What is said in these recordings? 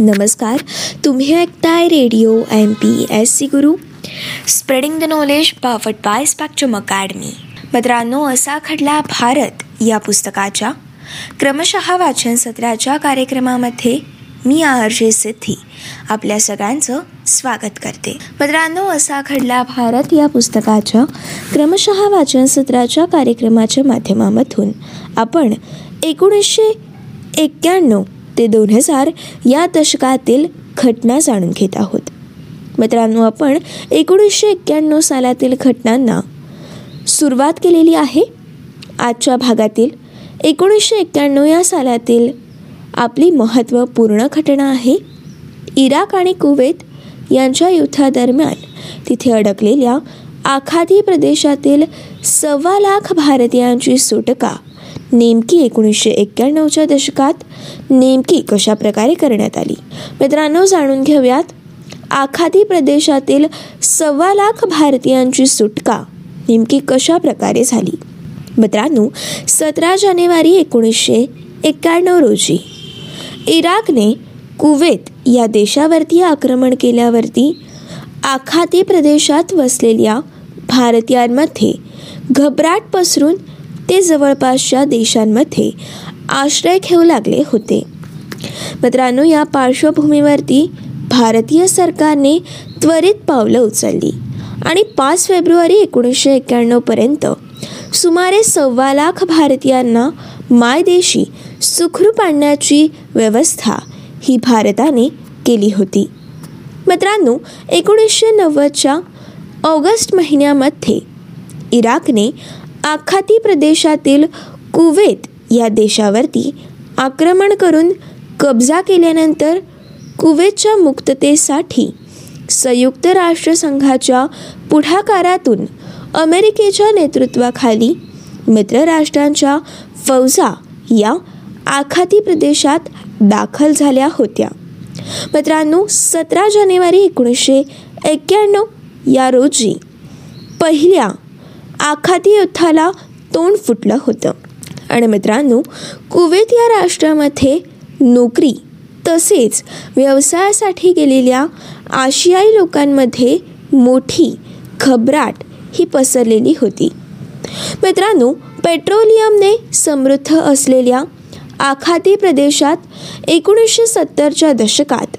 नमस्कार. तुम्ही हो ऐकताय radio M P S C Guru. Spreading the knowledge powered by Spectrum academy मित्रांनो असा खडला भारत या पुस्तकाच्या. क्रमशः वाचन सत्राच्या कार्यक्रमामध्ये मी आरजे सिद्धी आपल्या सगळ्यांचं स्वागत करते. मित्रांनो असा घडला भारत या पुस्तकाच्या. क्रमशः वाचन सत्राच्या कार्यक्रमाच्या माध्यमामधून आपण एकोणीसशे एक्क्याण्णव ते दोन हजार या दशकातील घटना जाणून घेत आहोत. मित्रांनो आपण एकोणीसशे एक्क्याण्णव सालातील घटनांना सुरुवात केलेली आहे. आजच्या भागातील एकोणीसशे एक्क्याण्णव या सालातील आपली महत्त्वपूर्ण घटना आहे. इराक आणि कुवेत यांच्या युद्धादरम्यान तिथे अडकलेल्या आखाती प्रदेशातील सव्वा लाख भारतीयांची सुटका नेमकी एकोणीसशे एक्क्याण्णवच्या दशकात नेमकी कशा प्रकारे करण्यात आली? मित्रांनो जाणून घेऊयात. आखाती प्रदेशातील सव्वा लाख भारतीयांची सुटका नेमकी कशा प्रकारे झाली? मित्रांनो सतरा जानेवारी एकोणीसशे एक्क्याण्णव रोजी इराकने कुवेत या देशावरती आक्रमण केल्यावरती आखाती प्रदेशात वसलेल्या भारतीयांमध्ये घबराट पसरून ते जवळपासच्या देशांमध्ये आश्रय घेऊ लागले होते. मित्रांनो या पार्श्वभूमीवरती भारतीय सरकारने त्वरित पावलं उचलली आणि पाच फेब्रुवारी एकोणीसशे एक्क्याण्णवपर्यंत सुमारे सव्वा लाख भारतीयांना मायदेशी सुखरूप आणण्याची व्यवस्था ही भारताने केली होती. मित्रांनो एकोणीसशे नव्वदच्या ऑगस्ट महिन्यामध्ये इराकने आखाती प्रदेशातील कुवेत या देशावरती आक्रमण करून कब्जा केल्यानंतर कुवेतच्या मुक्ततेसाठी संयुक्त राष्ट्रसंघाच्या पुढाकारातून अमेरिकेच्या नेतृत्वाखाली मित्रराष्ट्रांच्या फौजा या आखाती प्रदेशात दाखल झाल्या होत्या. मित्रांनो सतरा जानेवारी एकोणीसशे एक्क्याण्णव या रोजी पहिल्या आखाती युद्धाला तोंड फुटलं होतं. आणि मित्रांनो कुवेत या राष्ट्रामध्ये नोकरी तसेच व्यवसायासाठी गेलेल्या आशियाई लोकांमध्ये मोठी घबराट ही पसरलेली होती. मित्रांनो पेट्रोलियमने समृद्ध असलेल्या आखाती प्रदेशात एकोणीसशे सत्तरच्या दशकात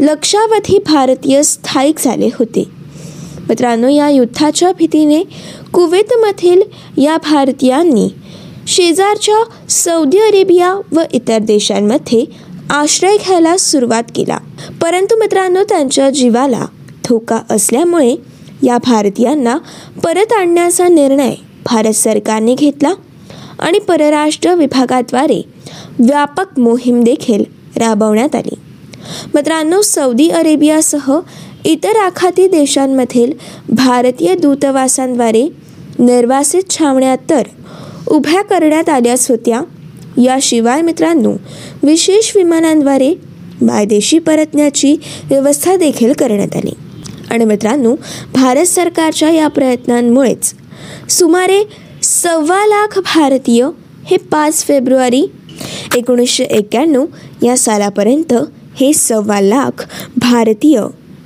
लक्षावधी भारतीय स्थायिक झाले होते. मित्रांनो या युद्धाच्या भीतीने कुवेतमधील या भारतीयांनी शेजारच्या सौदी अरेबिया व इतर देशांमध्ये आश्रय घ्यायला सुरुवात केला. परंतु मित्रांनो त्यांच्या जीवाला धोका असल्यामुळे या भारतीयांना परत आणण्याचा निर्णय भारत सरकारने घेतला आणि परराष्ट्र विभागाद्वारे व्यापक मोहीम देखील राबवण्यात आली. मित्रांनो सौदी अरेबियासह इतर आखाती देशांमधील भारतीय दूतावासांद्वारे निर्वासित छावण्या तर उभ्या करण्यात आल्याच होत्या. याशिवाय मित्रांनो विशेष विमानांद्वारे मायदेशी परतण्याची व्यवस्था देखील करण्यात आली. आणि मित्रांनो भारत सरकारच्या या प्रयत्नांमुळेच सुमारे सव्वा लाख भारतीय हे पाच फेब्रुवारी एकोणीसशे एक्क्याण्णव या सालापर्यंत हे सव्वा लाख भारतीय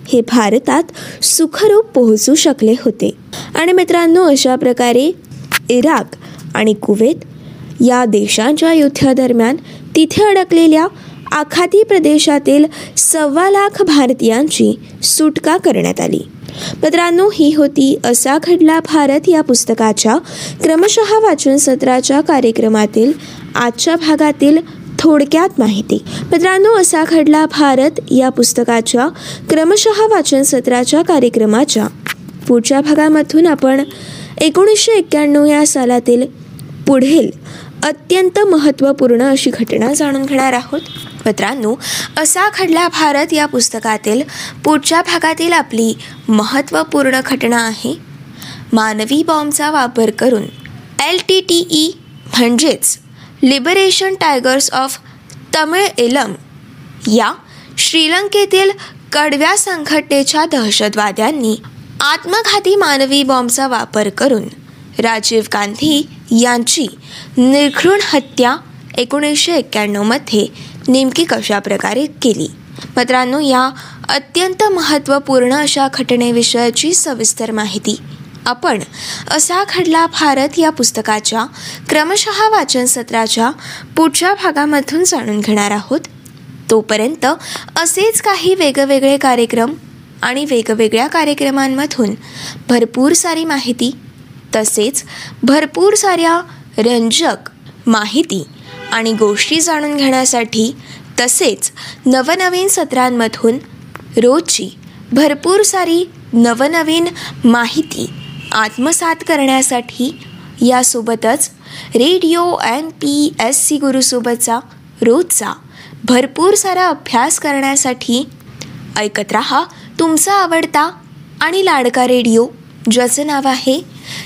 हे भारतात सुखरूप पोहोचू शकले होते. आणि मित्रांनो अशा प्रकारे इराक आणि कुवेत या देशांच्या युद्धादरम्यान तिथे अडकलेल्या आखाती प्रदेशातील सव्वा लाख भारतीयांची सुटका करण्यात आली. मित्रांनो ही होती असा घडला भारत या पुस्तकाच्या क्रमशः वाचन सत्राच्या कार्यक्रमातील आजच्या भागातील थोडक्यात माहिती. मित्रांनो असा घडला भारत या पुस्तकाच्या क्रमशः वाचन सत्राच्या कार्यक्रमाच्या पुढच्या भागामधून आपण एकोणीसशे एक्क्याण्णव या सालातील पुढील अत्यंत महत्त्वपूर्ण अशी घटना जाणून घेणार आहोत. मित्रांनो असा घडला भारत या पुस्तकातील पुढच्या भागातील आपली महत्त्वपूर्ण घटना आहे. मानवी बॉम्बचा वापर करून एल टी टी ई म्हणजेच Liberation Tigers of Tamil Eelam या श्रीलंकेतील कडव्या संघटनेच्या दहशतवाद्यांनी आत्मघाती मानवी बॉम्बचा वापर करून राजीव गांधी यांची निर्घृण हत्या एकोणीसशे एक्क्याण्णवमध्ये नेमकी कशा प्रकारे केली? मित्रांनो या अत्यंत महत्त्वपूर्ण अशा घटनेविषयाची सविस्तर माहिती. आपण असा घडला भारत या पुस्तकाच्या क्रमशः वाचन सत्राच्या पुढच्या भागामधून जाणून घेणार आहोत. तोपर्यंत असेच काही वेगवेगळे कार्यक्रम आणि वेगवेगळ्या कार्यक्रमांमधून भरपूर सारी माहिती तसेच भरपूर साऱ्या रंजक माहिती आणि गोष्टी जाणून घेण्यासाठी तसेच नवनवीन सत्रांमधून रोजची भरपूर सारी नवनवीन माहिती आत्मसात करण्यासाठी यासोबतच radio M P S C गुरुसोबतचा रोजचा भरपूर सारा अभ्यास करण्यासाठी ऐकत रहा तुमचा आवडता आणि लाडका रेडिओ ज्याचं नाव आहे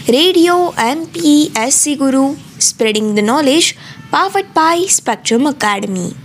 Radio MPSC Guru, spreading the knowledge powered by Spectrum Academy.